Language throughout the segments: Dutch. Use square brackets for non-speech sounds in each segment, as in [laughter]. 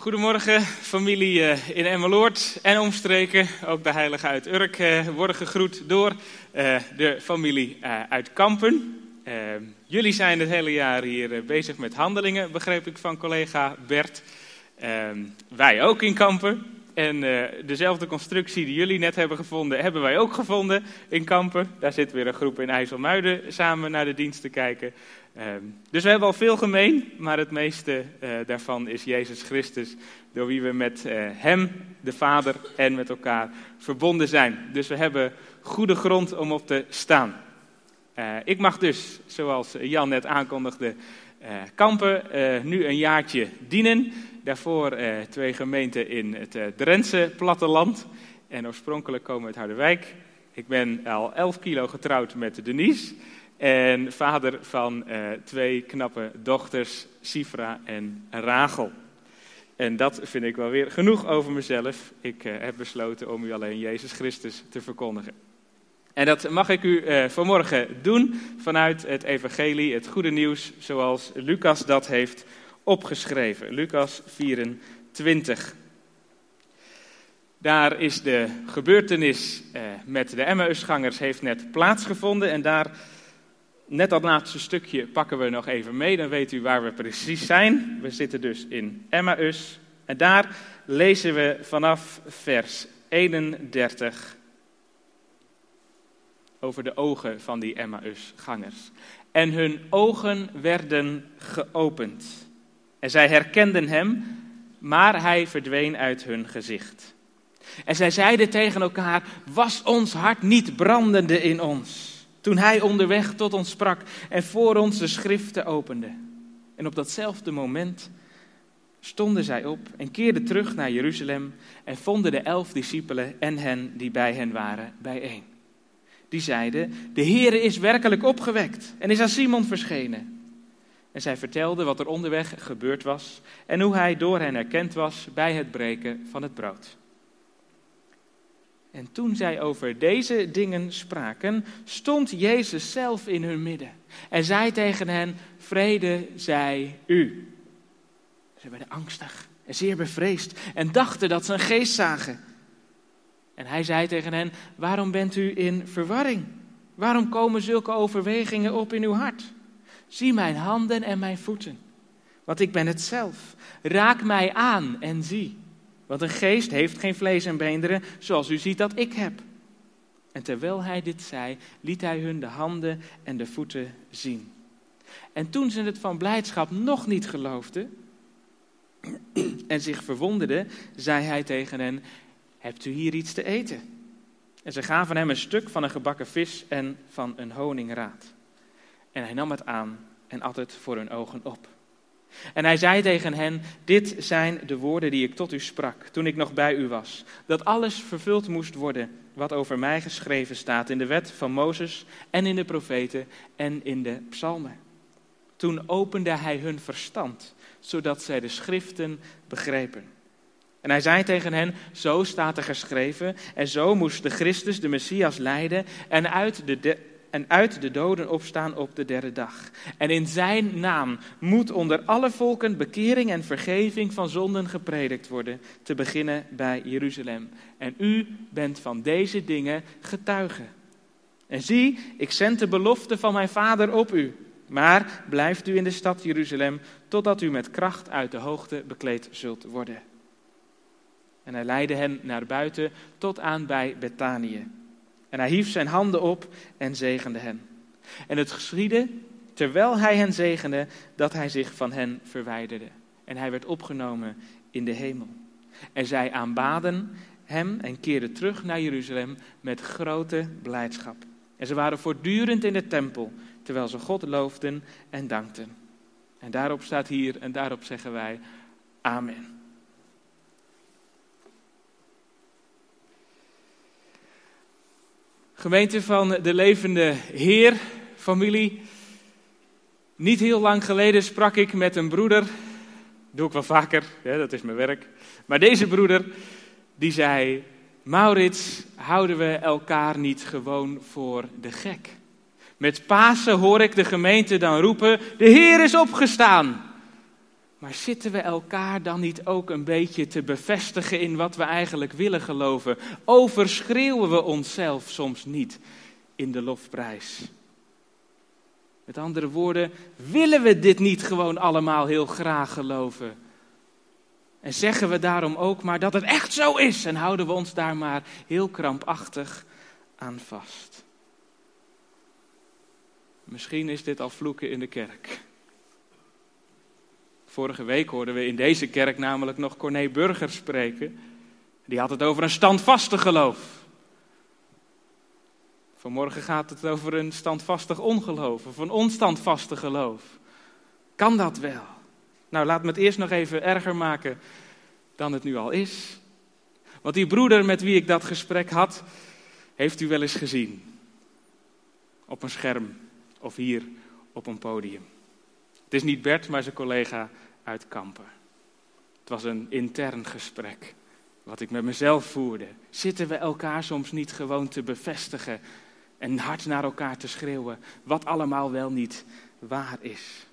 Goedemorgen, familie eh, in Emmeloord en omstreken. Ook de heiligen uit Urk eh, worden gegroet door eh, de familie uit Kampen. Jullie zijn het hele jaar hier bezig met handelingen, begreep ik van collega Bert. Wij ook in Kampen. En dezelfde constructie die jullie net hebben gevonden, hebben wij ook gevonden in Kampen. Daar zit weer een groep in IJsselmuiden samen naar de dienst te kijken. Ehm, dus we hebben al veel gemeen, maar het meeste uh, daarvan is Jezus Christus, door wie we met uh, Hem, de Vader en met elkaar verbonden zijn. Dus we hebben goede grond om op te staan. Uh, ik mag dus, zoals Jan net aankondigde, kampen, nu een jaartje dienen. Daarvoor twee gemeenten in het Drentse platteland. En oorspronkelijk komen we uit Harderwijk. Ik ben al 11 kilo getrouwd met Denise. En vader van uh, twee knappe dochters, Sifra en Rachel. En dat vind ik wel weer genoeg over mezelf. Ik uh, heb besloten om u alleen Jezus Christus te verkondigen. En dat mag ik u uh, vanmorgen doen vanuit het evangelie, het goede nieuws, zoals Lucas dat heeft opgeschreven. Lucas 24. Daar is de gebeurtenis met de Emmausgangers heeft net plaatsgevonden en daar Net dat laatste stukje pakken we nog even mee, dan weet u waar we precies zijn. We zitten dus in Emmaus en daar lezen we vanaf vers 31 over de ogen van die Emmausgangers. En hun ogen werden geopend. En zij herkenden hem, maar hij verdween uit hun gezicht. En zij zeiden tegen elkaar: Was ons hart niet brandende in ons? Toen hij onderweg tot ons sprak en voor ons de schriften opende. En op datzelfde moment stonden zij op en keerden terug naar Jeruzalem en vonden de elf discipelen en hen die bij hen waren bijeen. Die zeiden, de Heere is werkelijk opgewekt en is aan Simon verschenen. En zij vertelden wat er onderweg gebeurd was en hoe hij door hen erkend was bij het breken van het brood. En toen zij over deze dingen spraken, stond Jezus zelf in hun midden en zei tegen hen: Vrede zij u. Ze werden angstig en zeer bevreesd en dachten dat ze een geest zagen. En hij zei tegen hen: Waarom bent u in verwarring? Waarom komen zulke overwegingen op in uw hart? Zie mijn handen en mijn voeten, want ik ben het zelf. Raak mij aan en zie. Want een geest heeft geen vlees en beenderen, zoals u ziet dat ik heb. En terwijl hij dit zei, liet hij hun de handen en de voeten zien. En toen ze het van blijdschap nog niet geloofden en zich verwonderden, zei hij tegen hen: Hebt u hier iets te eten? En ze gaven hem een stuk van een gebakken vis en van een honingraad. En hij nam het aan en at het voor hun ogen op. En hij zei tegen hen: Dit zijn de woorden die ik tot u sprak toen ik nog bij u was. Dat alles vervuld moest worden wat over mij geschreven staat in de wet van Mozes en in de profeten en in de psalmen. Toen opende hij hun verstand, zodat zij de schriften begrepen. En hij zei tegen hen: Zo staat er geschreven, en zo moest de Christus, de Messias, lijden en uit de, de en uit de doden opstaan op de derde dag. En in zijn naam moet onder alle volken bekering en vergeving van zonden gepredikt worden, te beginnen bij Jeruzalem. En u bent van deze dingen getuige. En zie, ik zend de belofte van mijn vader op u. Maar blijft u in de stad Jeruzalem, totdat u met kracht uit de hoogte bekleed zult worden. En hij leidde hen naar buiten tot aan bij Betanië. En hij hief zijn handen op en zegende hen. En het geschiedde, terwijl hij hen zegende, dat hij zich van hen verwijderde. En hij werd opgenomen in de hemel. En zij aanbaden hem en keerden terug naar Jeruzalem met grote blijdschap. En ze waren voortdurend in de tempel, terwijl ze God loofden en dankten. En daarop staat hier, en daarop zeggen wij, Amen. Gemeente van de levende Heer, familie. Niet heel lang geleden sprak ik met een broeder. doe ik wel vaker, dat is mijn werk. Maar deze broeder, die zei: Maurits, houden we elkaar niet gewoon voor de gek? Met Pasen hoor ik de gemeente dan roepen: De Heer is opgestaan. Maar zitten we elkaar dan niet ook een beetje te bevestigen in wat we eigenlijk willen geloven? Overschreeuwen we onszelf soms niet in de lofprijs? Met andere woorden, willen we dit niet gewoon allemaal heel graag geloven? En zeggen we daarom ook maar dat het echt zo is en houden we ons daar maar heel krampachtig aan vast? Misschien is dit al vloeken in de kerk. Vorige week hoorden we in deze kerk namelijk nog Corné Burger spreken. Die had het over een standvastig geloof. Vanmorgen gaat het over een standvastig ongeloof of een onstandvastig geloof. Kan dat wel? Nou, laat me het eerst nog even erger maken dan het nu al is. Want die broeder met wie ik dat gesprek had, heeft u wel eens gezien. Op een scherm of hier op een podium. Het is niet Bert, maar zijn collega uit Kampen. Het was een intern gesprek, wat ik met mezelf voerde. Zitten we elkaar soms niet gewoon te bevestigen en hard naar elkaar te schreeuwen wat allemaal wel niet waar is?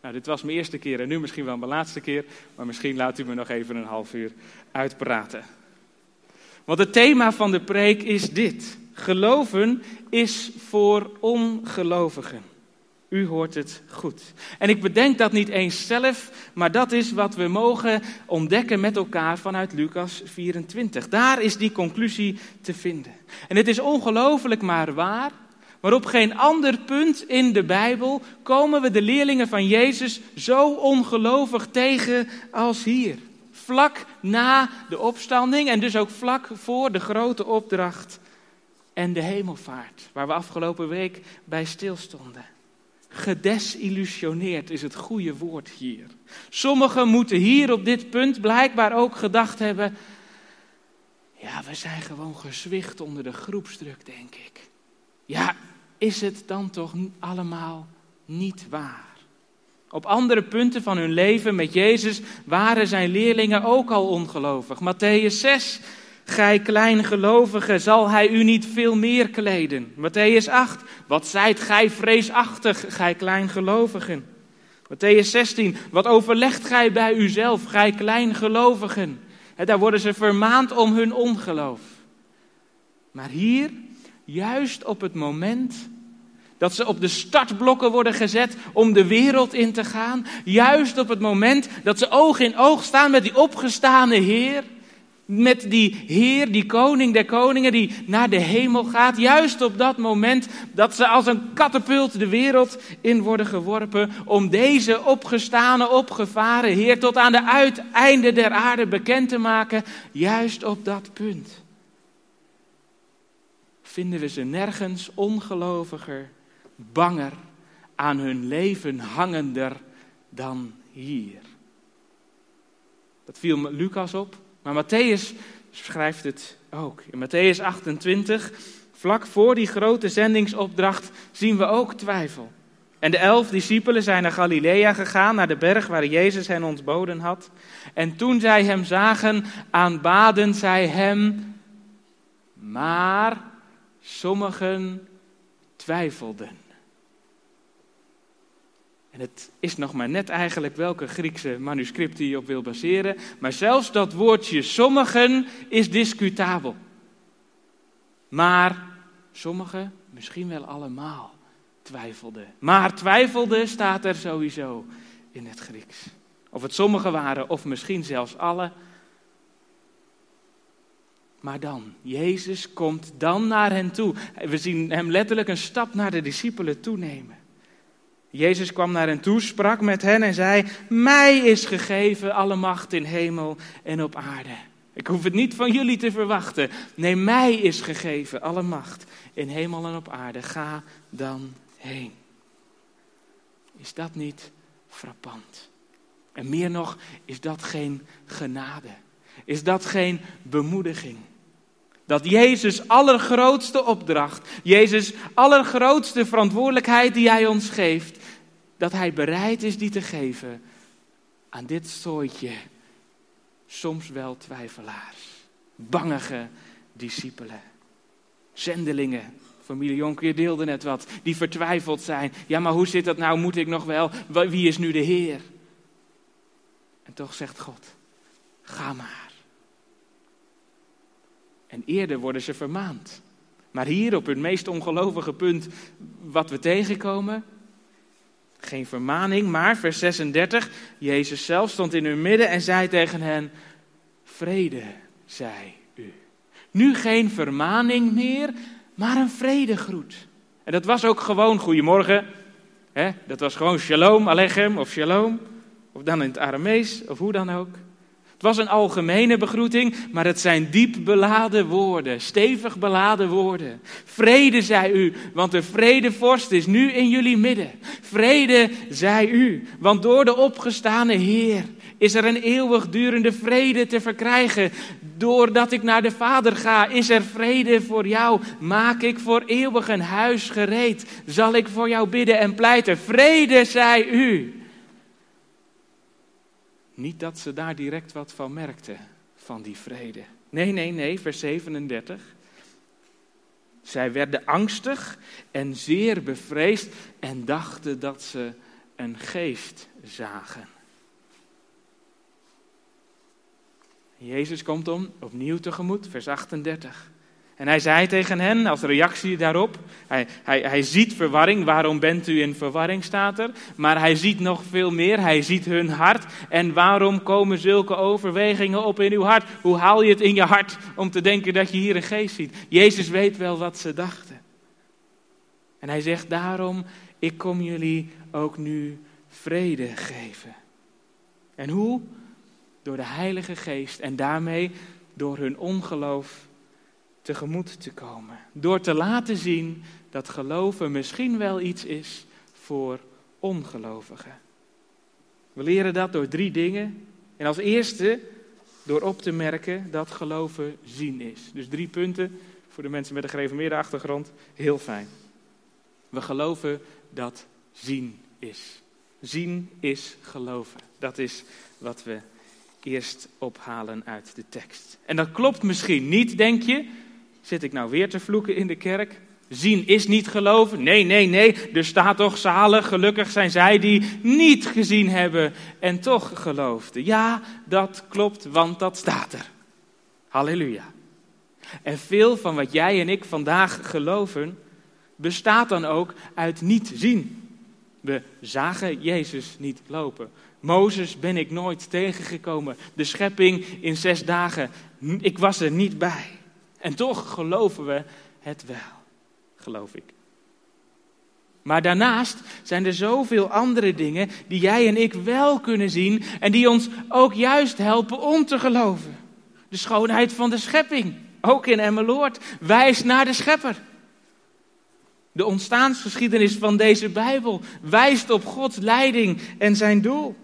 Nou, dit was mijn eerste keer en nu misschien wel mijn laatste keer, maar misschien laat u me nog even een half uur uitpraten. Want het thema van de preek is dit: geloven is voor ongelovigen. U hoort het goed. En ik bedenk dat niet eens zelf, maar dat is wat we mogen ontdekken met elkaar vanuit Lucas 24. Daar is die conclusie te vinden. En het is ongelooflijk maar waar, maar op geen ander punt in de Bijbel komen we de leerlingen van Jezus zo ongelovig tegen als hier. Vlak na de opstanding en dus ook vlak voor de grote opdracht en de hemelvaart, waar we afgelopen week bij stilstonden. Gedesillusioneerd is het goede woord hier. Sommigen moeten hier op dit punt blijkbaar ook gedacht hebben: ja, we zijn gewoon gezwicht onder de groepsdruk, denk ik. Ja, is het dan toch allemaal niet waar? Op andere punten van hun leven met Jezus waren zijn leerlingen ook al ongelovig. Matthäus 6 Gij kleingelovige, zal hij u niet veel meer kleden? Matthäus 8. Wat zijt gij vreesachtig, gij kleingelovigen? Matthäus 16. Wat overlegt gij bij uzelf, gij kleingelovigen? daar worden ze vermaand om hun ongeloof. Maar hier, juist op het moment dat ze op de startblokken worden gezet om de wereld in te gaan, juist op het moment dat ze oog in oog staan met die opgestane Heer, met die Heer, die koning der koningen, die naar de hemel gaat. Juist op dat moment dat ze als een katapult de wereld in worden geworpen. Om deze opgestane, opgevaren Heer tot aan de uiteinde der aarde bekend te maken. Juist op dat punt. Vinden we ze nergens ongeloviger, banger, aan hun leven hangender dan hier. Dat viel Lucas op. Maar Matthäus schrijft het ook. In Matthäus 28, vlak voor die grote zendingsopdracht, zien we ook twijfel. En de elf discipelen zijn naar Galilea gegaan, naar de berg waar Jezus hen ontboden had. En toen zij hem zagen, aanbaden zij hem, maar sommigen twijfelden. En het is nog maar net eigenlijk welke Griekse manuscript je op wil baseren. Maar zelfs dat woordje sommigen is discutabel. Maar sommigen, misschien wel allemaal, twijfelden. Maar twijfelden staat er sowieso in het Grieks. Of het sommigen waren, of misschien zelfs alle. Maar dan, Jezus komt dan naar hen toe. We zien hem letterlijk een stap naar de discipelen toenemen. Jezus kwam naar hen toe, sprak met hen en zei: Mij is gegeven alle macht in hemel en op aarde. Ik hoef het niet van jullie te verwachten. Nee, mij is gegeven alle macht in hemel en op aarde. Ga dan heen. Is dat niet frappant? En meer nog, is dat geen genade? Is dat geen bemoediging? Dat Jezus allergrootste opdracht, Jezus allergrootste verantwoordelijkheid die Hij ons geeft, dat Hij bereid is die te geven aan dit soortje, soms wel twijfelaars, bangige discipelen, zendelingen. Familie Jonker deelde net wat, die vertwijfeld zijn. Ja, maar hoe zit dat nou? Moet ik nog wel? Wie is nu de Heer? En toch zegt God, ga maar. En eerder worden ze vermaand. Maar hier op het meest ongelovige punt wat we tegenkomen, geen vermaning, maar vers 36, Jezus zelf stond in hun midden en zei tegen hen, vrede zij u. Nu geen vermaning meer, maar een vredegroet. En dat was ook gewoon goedemorgen. Hè? Dat was gewoon shalom, alechem of shalom. Of dan in het Aramees, of hoe dan ook. Het was een algemene begroeting, maar het zijn diep beladen woorden, stevig beladen woorden. Vrede zij u, want de vredevorst is nu in jullie midden. Vrede zij u, want door de opgestane Heer is er een eeuwigdurende vrede te verkrijgen. Doordat ik naar de Vader ga, is er vrede voor jou. Maak ik voor eeuwig een huis gereed. Zal ik voor jou bidden en pleiten. Vrede zij u. Niet dat ze daar direct wat van merkten, van die vrede. Nee, nee, nee, vers 37. Zij werden angstig en zeer bevreesd en dachten dat ze een geest zagen. Jezus komt om opnieuw tegemoet, vers 38. En hij zei tegen hen als reactie daarop, hij, hij, hij ziet verwarring, waarom bent u in verwarring staat er, maar hij ziet nog veel meer, hij ziet hun hart en waarom komen zulke overwegingen op in uw hart? Hoe haal je het in je hart om te denken dat je hier een geest ziet? Jezus weet wel wat ze dachten. En hij zegt daarom, ik kom jullie ook nu vrede geven. En hoe? Door de Heilige Geest en daarmee door hun ongeloof tegemoet te komen. Door te laten zien dat geloven misschien wel iets is voor ongelovigen. We leren dat door drie dingen. En als eerste door op te merken dat geloven zien is. Dus drie punten voor de mensen met een gereformeerde achtergrond. Heel fijn. We geloven dat zien is. Zien is geloven. Dat is wat we eerst ophalen uit de tekst. En dat klopt misschien niet, denk je, Zit ik nou weer te vloeken in de kerk? Zien is niet geloven. Nee, nee, nee. Er staat toch zalig, gelukkig zijn zij die niet gezien hebben en toch geloofden. Ja, dat klopt, want dat staat er. Halleluja. En veel van wat jij en ik vandaag geloven, bestaat dan ook uit niet zien. We zagen Jezus niet lopen. Mozes ben ik nooit tegengekomen. De schepping in zes dagen, ik was er niet bij. En toch geloven we het wel, geloof ik. Maar daarnaast zijn er zoveel andere dingen die jij en ik wel kunnen zien en die ons ook juist helpen om te geloven. De schoonheid van de schepping, ook in Emmeloord, wijst naar de schepper. De ontstaansgeschiedenis van deze Bijbel wijst op Gods leiding en zijn doel.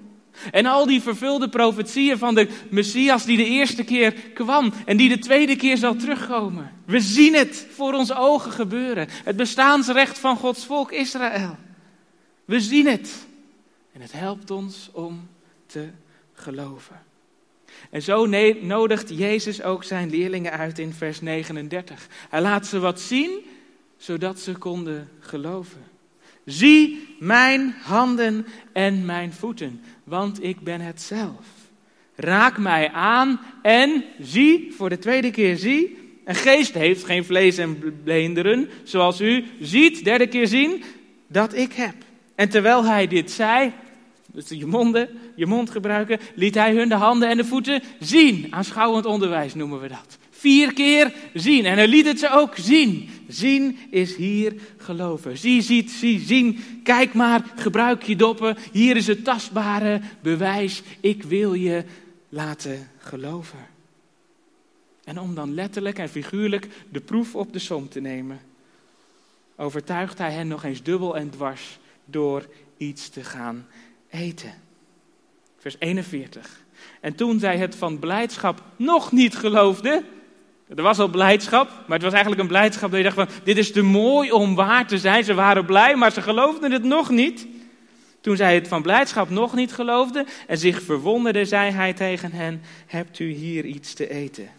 En al die vervulde profetieën van de Messias die de eerste keer kwam en die de tweede keer zal terugkomen. We zien het voor onze ogen gebeuren. Het bestaansrecht van Gods volk Israël. We zien het. En het helpt ons om te geloven. En zo nodigt Jezus ook zijn leerlingen uit in vers 39. Hij laat ze wat zien, zodat ze konden geloven. Zie mijn handen en mijn voeten want ik ben het zelf. Raak mij aan en zie, voor de tweede keer zie, een geest heeft geen vlees en beenderen, zoals u ziet, derde keer zien, dat ik heb. En terwijl hij dit zei, dus je, monden, je mond gebruiken, liet hij hun de handen en de voeten zien. Aanschouwend onderwijs noemen we dat. Vier keer zien. En hij liet het ze ook zien. Zien is hier geloven. Zie, ziet, zie, zien. Kijk maar, gebruik je doppen. Hier is het tastbare bewijs. Ik wil je laten geloven. En om dan letterlijk en figuurlijk de proef op de som te nemen, overtuigt hij hen nog eens dubbel en dwars door iets te gaan eten. Vers 41. En toen zij het van blijdschap nog niet geloofden, er was al blijdschap, maar het was eigenlijk een blijdschap dat je dacht van, dit is te mooi om waar te zijn. Ze waren blij, maar ze geloofden het nog niet. Toen zij het van blijdschap nog niet geloofden en zich verwonderden, zei hij tegen hen, hebt u hier iets te eten?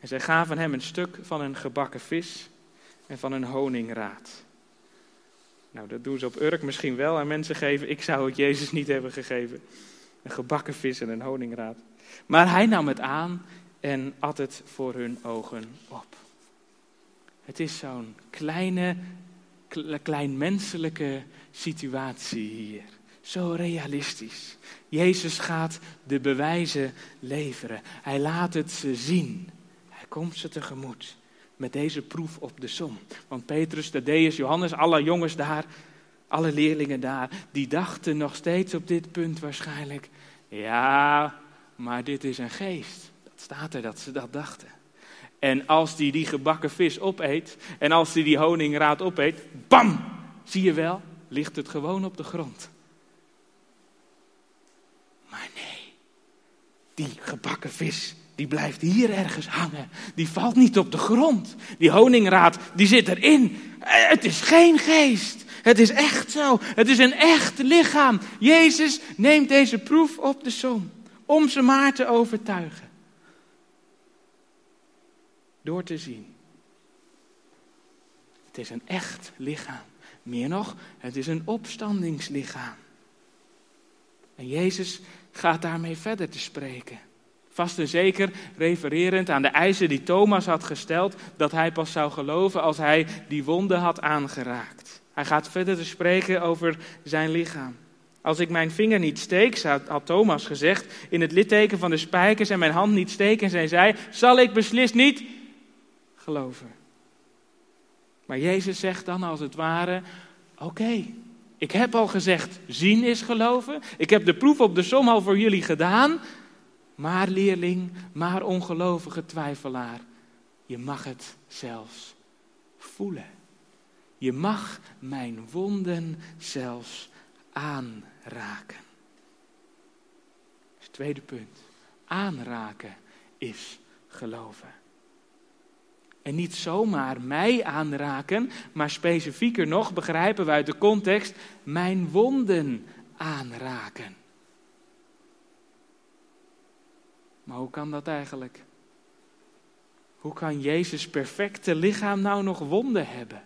En zij gaven hem een stuk van een gebakken vis en van een honingraad. Nou, dat doen ze op Urk misschien wel aan mensen geven. Ik zou het Jezus niet hebben gegeven. Een gebakken vis en een honingraad. Maar hij nam het aan en at het voor hun ogen op. Het is zo'n kleine, kleinmenselijke situatie hier. Zo realistisch. Jezus gaat de bewijzen leveren. Hij laat het ze zien. Hij komt ze tegemoet met deze proef op de som. Want Petrus, Thaddeus, Johannes, alle jongens daar, alle leerlingen daar, die dachten nog steeds op dit punt waarschijnlijk, ja, maar dit is een geest. Staat er dat ze dat dachten. En als die die gebakken vis opeet en als die die honingraad opeet, bam, zie je wel, ligt het gewoon op de grond. Maar nee, die gebakken vis, die blijft hier ergens hangen. Die valt niet op de grond. Die honingraad, die zit erin. Eh, het is geen geest. Het is echt zo. Het is een echt lichaam. Jezus neemt deze proef op de som. Om ze maar te overtuigen. Door te zien. Het is een echt lichaam. Meer nog, het is een opstandingslichaam. En Jezus gaat daarmee verder te spreken. Vast en zeker refererend aan de eisen die Thomas had gesteld, dat hij pas zou geloven als hij die wonden had aangeraakt. Hij gaat verder te spreken over zijn lichaam. Als ik mijn vinger niet steek, had Thomas gezegd, in het litteken van de spijkers en mijn hand niet steken, en zij, zal ik beslist niet geloven. Maar Jezus zegt dan als het ware, oké, ik heb al gezegd, zien is geloven. Ik heb de proef op de som al voor jullie gedaan. Maar leerling, maar ongelovige twijfelaar, je mag het zelfs voelen. Je mag mijn wonden zelfs aanraken. het tweede punt. Aanraken is geloven. En niet zomaar mij aanraken, maar specifieker nog begrijpen we uit de context mijn wonden aanraken. Maar hoe kan dat eigenlijk? Hoe kan Jezus' perfecte lichaam nou nog wonden hebben?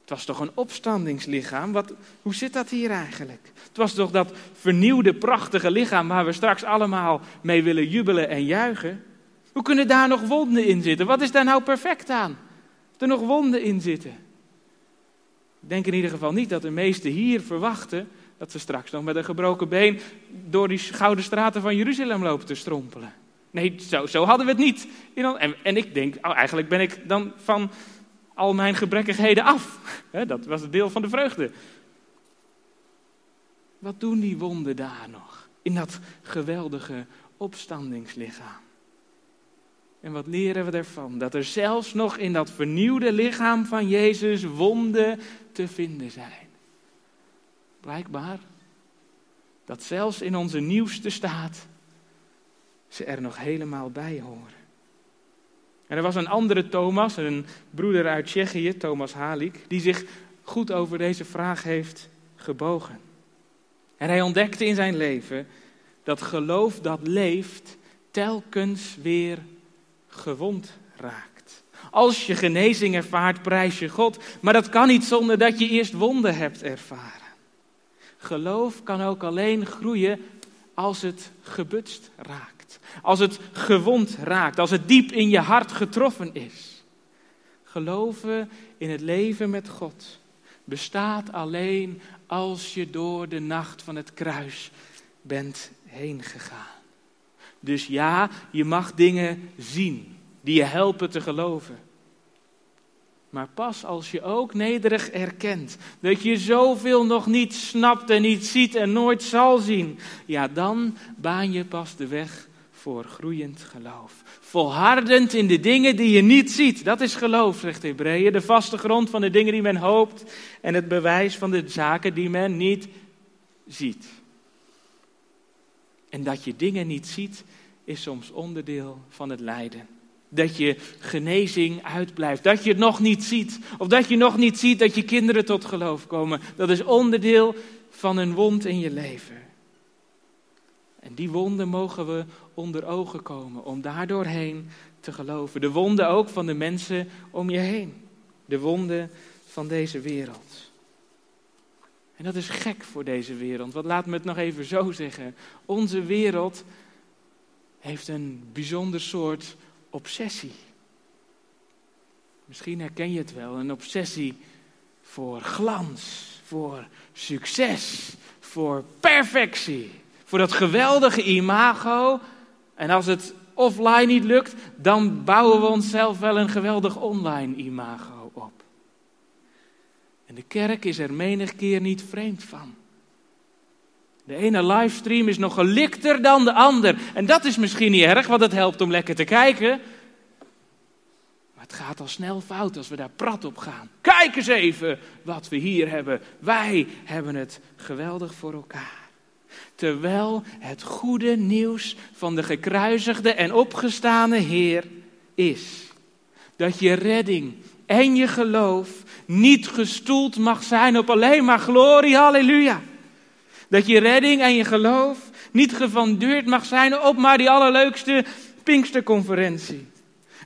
Het was toch een opstandingslichaam? Wat, hoe zit dat hier eigenlijk? Het was toch dat vernieuwde, prachtige lichaam waar we straks allemaal mee willen jubelen en juichen? Hoe kunnen daar nog wonden in zitten? Wat is daar nou perfect aan? Dat er nog wonden in zitten. Ik denk in ieder geval niet dat de meesten hier verwachten dat ze straks nog met een gebroken been door die gouden straten van Jeruzalem lopen te strompelen. Nee, zo, zo hadden we het niet. En, en ik denk, oh, eigenlijk ben ik dan van al mijn gebrekkigheden af. [laughs] dat was het deel van de vreugde. Wat doen die wonden daar nog? In dat geweldige opstandingslichaam. En wat leren we ervan? Dat er zelfs nog in dat vernieuwde lichaam van Jezus wonden te vinden zijn. Blijkbaar dat zelfs in onze nieuwste staat ze er nog helemaal bij horen. En er was een andere Thomas, een broeder uit Tsjechië, Thomas Halik, die zich goed over deze vraag heeft gebogen. En hij ontdekte in zijn leven dat geloof dat leeft telkens weer gewond raakt. Als je genezing ervaart, prijs je God, maar dat kan niet zonder dat je eerst wonden hebt ervaren. Geloof kan ook alleen groeien als het gebutst raakt. Als het gewond raakt. Als het diep in je hart getroffen is. Geloven in het leven met God bestaat alleen als je door de nacht van het kruis bent heen gegaan. Dus ja, je mag dingen zien die je helpen te geloven. Maar pas als je ook nederig erkent dat je zoveel nog niet snapt en niet ziet en nooit zal zien, ja, dan baan je pas de weg voor groeiend geloof. Volhardend in de dingen die je niet ziet. Dat is geloof, zegt Hebreeën. De vaste grond van de dingen die men hoopt en het bewijs van de zaken die men niet ziet. En dat je dingen niet ziet, is soms onderdeel van het lijden dat je genezing uitblijft. Dat je het nog niet ziet. Of dat je nog niet ziet dat je kinderen tot geloof komen. Dat is onderdeel van een wond in je leven. En die wonden mogen we onder ogen komen om daardoorheen te geloven. De wonden ook van de mensen om je heen. De wonden van deze wereld. En dat is gek voor deze wereld. Want laat me het nog even zo zeggen. Onze wereld heeft een bijzonder soort obsessie. Misschien herken je het wel, een obsessie voor glans, voor succes, voor perfectie, voor dat geweldige imago. En als het offline niet lukt, dan bouwen we onszelf wel een geweldig online imago. En de kerk is er menig keer niet vreemd van. De ene livestream is nog gelikter dan de ander. En dat is misschien niet erg, want het helpt om lekker te kijken. Maar het gaat al snel fout als we daar prat op gaan. Kijk eens even wat we hier hebben. Wij hebben het geweldig voor elkaar. Terwijl het goede nieuws van de gekruisigde en opgestane Heer is. Dat je redding en je geloof niet gestoeld mag zijn op alleen maar glorie, halleluja. Dat je redding en je geloof niet gevandeerd mag zijn op maar die allerleukste Pinksterconferentie.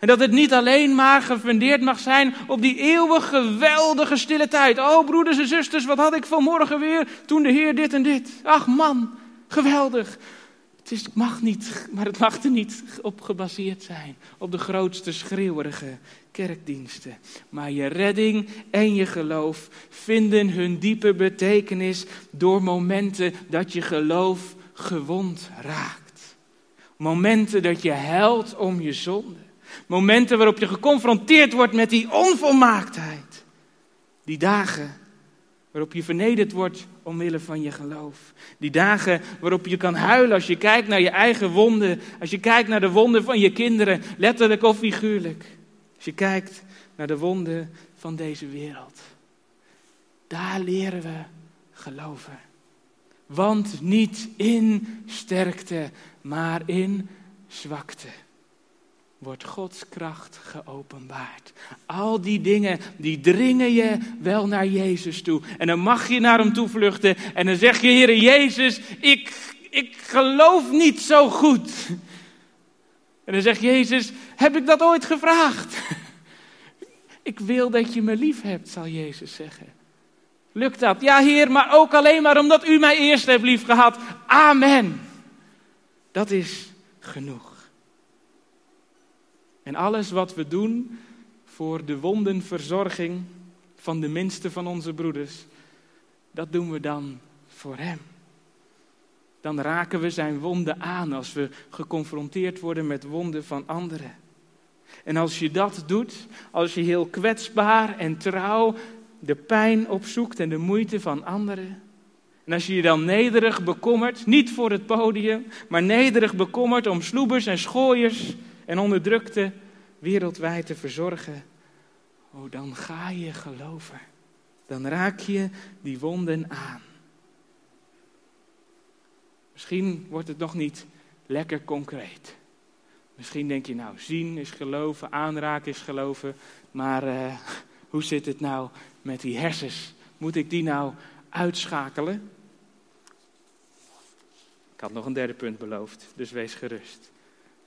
En dat het niet alleen maar gefundeerd mag zijn op die eeuwig geweldige stille tijd. Oh broeders en zusters, wat had ik vanmorgen weer toen de Heer dit en dit. Ach man, geweldig. Het is, mag niet, maar het mag er niet op gebaseerd zijn. Op de grootste schreeuwerige kerkdiensten. Maar je redding en je geloof vinden hun diepe betekenis door momenten dat je geloof gewond raakt. Momenten dat je huilt om je zonde. Momenten waarop je geconfronteerd wordt met die onvolmaaktheid. Die dagen waarop je vernederd wordt omwille van je geloof. Die dagen waarop je kan huilen als je kijkt naar je eigen wonden, als je kijkt naar de wonden van je kinderen, letterlijk of figuurlijk. Als je kijkt naar de wonden van deze wereld. Daar leren we geloven. Want niet in sterkte, maar in zwakte wordt Gods kracht geopenbaard. Al die dingen, die dringen je wel naar Jezus toe. En dan mag je naar hem toe vluchten en dan zeg je, Heer Jezus, ik, ik geloof niet zo goed. En dan zegt Jezus, heb ik dat ooit gevraagd? [laughs] Ik wil dat je me lief hebt, zal Jezus zeggen. Lukt dat? Ja, Heer, maar ook alleen maar omdat u mij eerst hebt lief gehad. Amen. Dat is genoeg. En alles wat we doen voor de wondenverzorging van de minste van onze broeders, dat doen we dan voor Hem. Dan raken we zijn wonden aan als we geconfronteerd worden met wonden van anderen. En als je dat doet, als je heel kwetsbaar en trouw de pijn opzoekt en de moeite van anderen. En als je je dan nederig bekommert, niet voor het podium, maar nederig bekommert om sloebers en schooiers en onderdrukte wereldwijd te verzorgen, oh, dan ga je geloven. Dan raak je die wonden aan. Misschien wordt het nog niet lekker concreet. Misschien denk je nou, zien is geloven, aanraken is geloven, maar uh, [laughs] hoe zit het nou met die hersens? Moet ik die nou uitschakelen? Ik had nog een derde punt beloofd, dus wees gerust.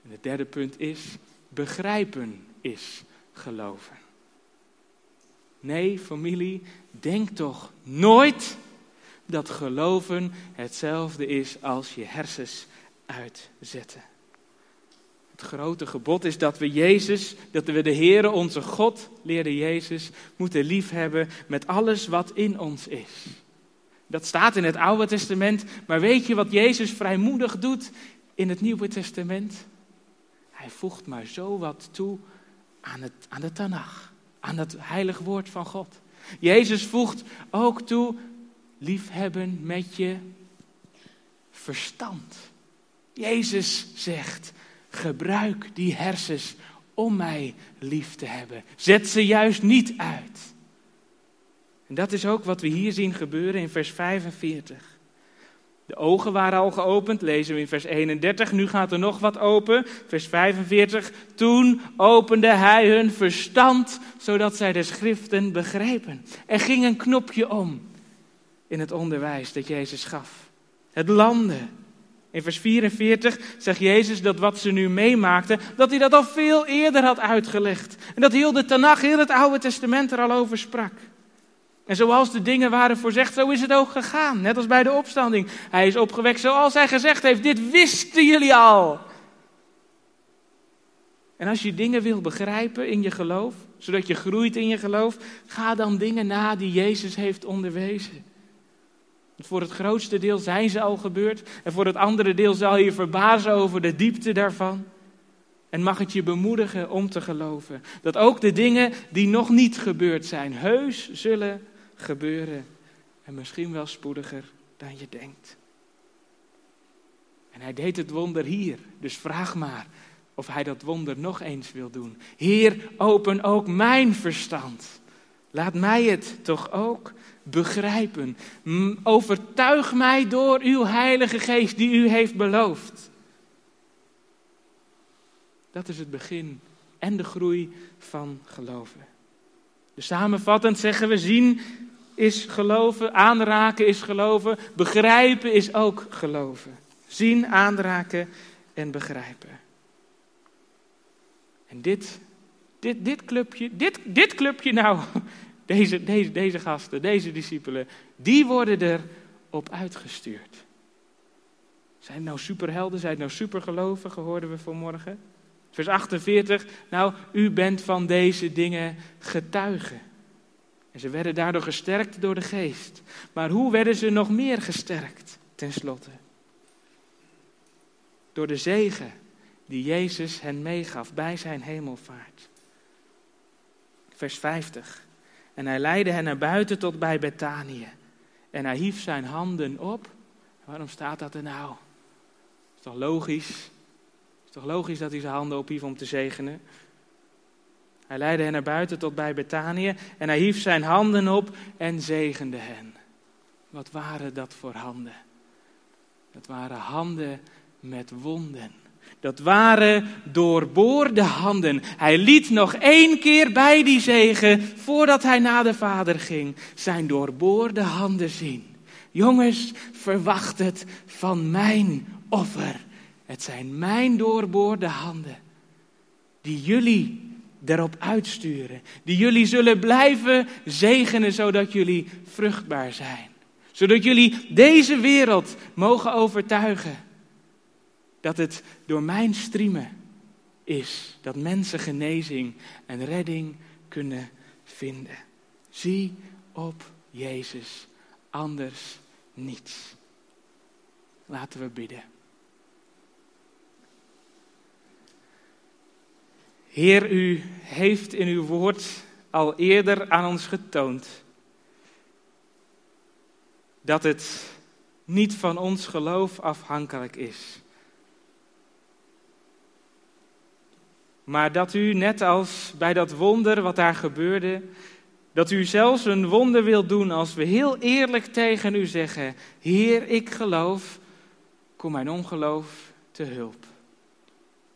En het derde punt is, begrijpen is geloven. Nee, familie, denk toch nooit dat geloven hetzelfde is als je hersens uitzetten. Het grote gebod is dat we Jezus, dat we de Heere, onze God, leerde Jezus, moeten liefhebben met alles wat in ons is. Dat staat in het Oude Testament, maar weet je wat Jezus vrijmoedig doet in het Nieuwe Testament? Hij voegt maar zo wat toe aan, het, aan de Tanach, aan het heilig woord van God. Jezus voegt ook toe liefhebben met je verstand. Jezus zegt, gebruik die hersens om mij lief te hebben. Zet ze juist niet uit. En dat is ook wat we hier zien gebeuren in vers 45. De ogen waren al geopend, lezen we in vers 31. Nu gaat er nog wat open. Vers 45. Toen opende hij hun verstand, zodat zij de schriften begrepen. Er ging een knopje om in het onderwijs dat Jezus gaf. Het landen. In vers 44 zegt Jezus dat wat ze nu meemaakten, dat hij dat al veel eerder had uitgelegd. En dat heel de Tanach, heel het Oude Testament er al over sprak. En zoals de dingen waren voorzegd, zo is het ook gegaan. Net als bij de opstanding. Hij is opgewekt zoals hij gezegd heeft. Dit wisten jullie al. En als je dingen wil begrijpen in je geloof, zodat je groeit in je geloof, ga dan dingen na die Jezus heeft onderwezen. Voor het grootste deel zijn ze al gebeurd en voor het andere deel zal je verbazen over de diepte daarvan. En mag het je bemoedigen om te geloven dat ook de dingen die nog niet gebeurd zijn, heus zullen gebeuren. En misschien wel spoediger dan je denkt. En hij deed het wonder hier, dus vraag maar of hij dat wonder nog eens wil doen. Heer, open ook mijn verstand. Laat mij het toch ook begrijpen. Overtuig mij door uw Heilige Geest die u heeft beloofd. Dat is het begin en de groei van geloven. Dus samenvattend zeggen we: zien is geloven, aanraken is geloven, begrijpen is ook geloven. Zien, aanraken en begrijpen. En dit, dit, dit clubje, dit, dit clubje nou, deze, deze, deze gasten, deze discipelen, die worden erop uitgestuurd. Zijn het nou superhelden, zijn het nou supergelovigen, hoorden we vanmorgen. Vers 48, nou, u bent van deze dingen getuigen. En ze werden daardoor gesterkt door de geest. Maar hoe werden ze nog meer gesterkt, tenslotte? Door de zegen die Jezus hen meegaf bij zijn hemelvaart. Vers 50. En hij leidde hen naar buiten tot bij Betanië. En hij hief zijn handen op. Waarom staat dat er nou? Is toch logisch? Is toch logisch dat hij zijn handen ophief om te zegenen? Hij leidde hen naar buiten tot bij Betanië en hij hief zijn handen op en zegende hen. Wat waren dat voor handen? Dat waren handen met wonden. Dat waren doorboorde handen. Hij liet nog één keer bij die zegen, voordat hij naar de Vader ging, zijn doorboorde handen zien. Jongens, verwacht het van mijn offer. Het zijn mijn doorboorde handen, die jullie erop uitsturen. Die jullie zullen blijven zegenen, zodat jullie vruchtbaar zijn. Zodat jullie deze wereld mogen overtuigen dat het door mijn striemen is dat mensen genezing en redding kunnen vinden. Zie op Jezus, anders niets. Laten we bidden. Heer, u heeft in uw woord al eerder aan ons getoond dat het niet van ons geloof afhankelijk is. Maar dat u, net als bij dat wonder wat daar gebeurde, dat u zelfs een wonder wilt doen als we heel eerlijk tegen u zeggen: Heer, ik geloof, kom mijn ongeloof te hulp.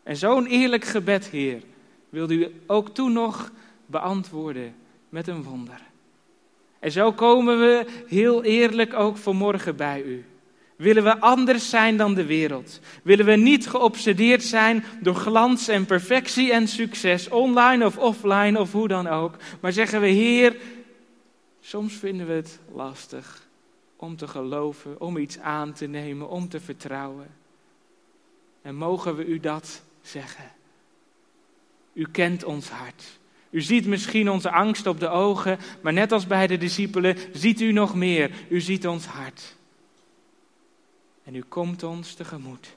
En zo'n eerlijk gebed, Heer, wilde u ook toen nog beantwoorden met een wonder. En zo komen we heel eerlijk ook vanmorgen bij u. Willen we anders zijn dan de wereld? Willen we niet geobsedeerd zijn door glans en perfectie en succes, online of offline of hoe dan ook? Maar zeggen we, Heer, soms vinden we het lastig om te geloven, om iets aan te nemen, om te vertrouwen. En mogen we u dat zeggen? U kent ons hart. U ziet misschien onze angst op de ogen, maar net als bij de discipelen ziet u nog meer. U ziet ons hart. En u komt ons tegemoet.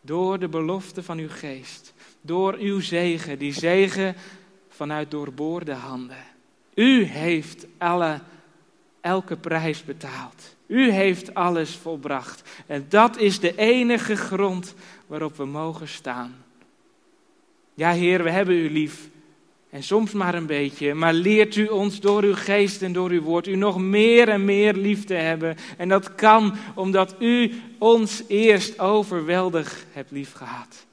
Door de belofte van uw geest. Door uw zegen, die zegen vanuit doorboorde handen. U heeft alle, elke prijs betaald. U heeft alles volbracht. En dat is de enige grond waarop we mogen staan. Ja, Heer, we hebben u lief. En soms maar een beetje. Maar leert u ons door uw geest en door uw woord u nog meer en meer lief te hebben. En dat kan omdat u ons eerst overweldig hebt liefgehad.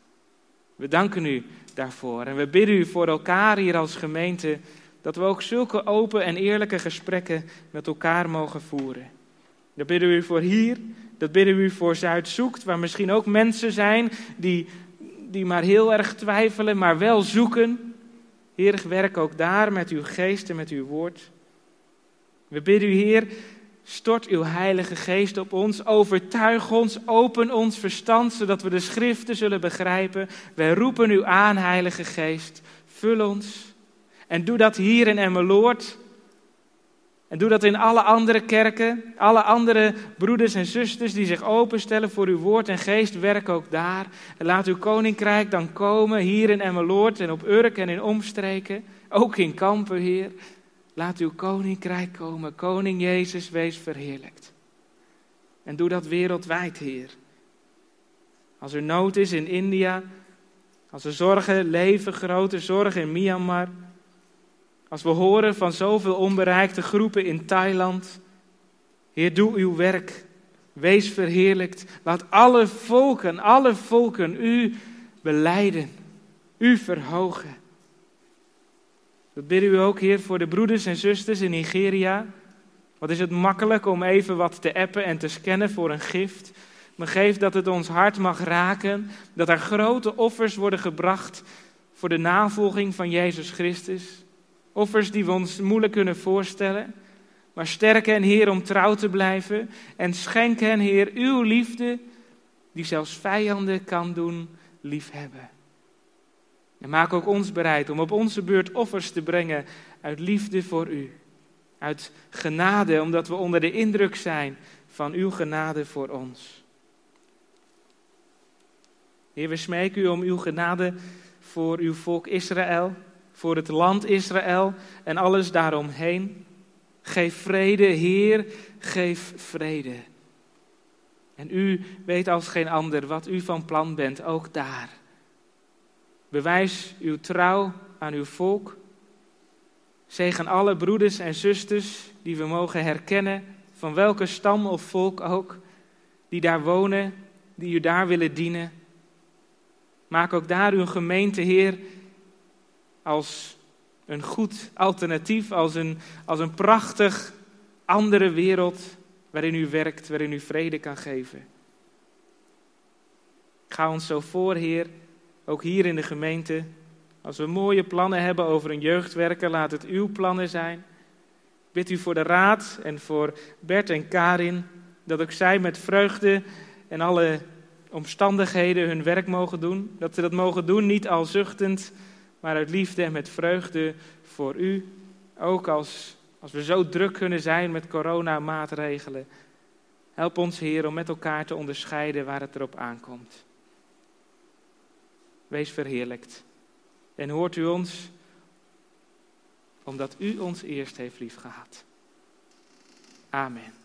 We danken u daarvoor. En we bidden u voor elkaar hier als gemeente. Dat we ook zulke open en eerlijke gesprekken met elkaar mogen voeren. Dat bidden we u voor hier. Dat bidden we u voor Zuid Zoekt. Waar misschien ook mensen zijn die die maar heel erg twijfelen, maar wel zoeken. Heer, werk ook daar met uw geest en met uw woord. We bidden u, Heer, stort uw Heilige Geest op ons, overtuig ons, open ons verstand, zodat we de schriften zullen begrijpen. Wij roepen u aan, Heilige Geest, vul ons en doe dat hier in Emmeloord. En doe dat in alle andere kerken, alle andere broeders en zusters die zich openstellen voor uw woord en geest, werk ook daar. En laat uw koninkrijk dan komen hier in Emmeloord en op Urk en in omstreken, ook in Kampen, Heer. Laat uw koninkrijk komen, koning Jezus, wees verheerlijkt. En doe dat wereldwijd, Heer. Als er nood is in India, als er zorgen leven, grote zorgen in Myanmar, als we horen van zoveel onbereikte groepen in Thailand. Heer, doe uw werk. Wees verheerlijkt. Laat alle volken, alle volken u beleiden. U verhogen. Dat bidden u ook, Heer, voor de broeders en zusters in Nigeria. Wat is het makkelijk om even wat te appen en te scannen voor een gift. Maar geef dat het ons hart mag raken. Dat er grote offers worden gebracht voor de navolging van Jezus Christus. Offers die we ons moeilijk kunnen voorstellen. Maar sterk hen, Heer, om trouw te blijven. En schenk hen, Heer, uw liefde, die zelfs vijanden kan doen liefhebben. En maak ook ons bereid om op onze beurt offers te brengen uit liefde voor u. Uit genade, omdat we onder de indruk zijn van uw genade voor ons. Heer, we smeken u om uw genade voor uw volk Israël voor het land Israël en alles daaromheen. Geef vrede, Heer, geef vrede. En u weet als geen ander wat u van plan bent, ook daar. Bewijs uw trouw aan uw volk. Zegen alle broeders en zusters die we mogen herkennen, van welke stam of volk ook, die daar wonen, die u daar willen dienen. Maak ook daar uw gemeente, Heer, als een goed alternatief, als een, als een prachtig andere wereld waarin u werkt, waarin u vrede kan geven. Ga ons zo voor, Heer, ook hier in de gemeente. Als we mooie plannen hebben over een jeugdwerker, laat het uw plannen zijn. Bid u voor de raad en voor Bert en Karin, dat ook zij met vreugde en alle omstandigheden hun werk mogen doen. Dat ze dat mogen doen, niet al zuchtend, maar uit liefde en met vreugde voor u. Ook als, als we zo druk kunnen zijn met coronamaatregelen. Help ons, Heer, om met elkaar te onderscheiden waar het erop aankomt. Wees verheerlijkt. En hoort u ons, omdat u ons eerst heeft liefgehad. Amen.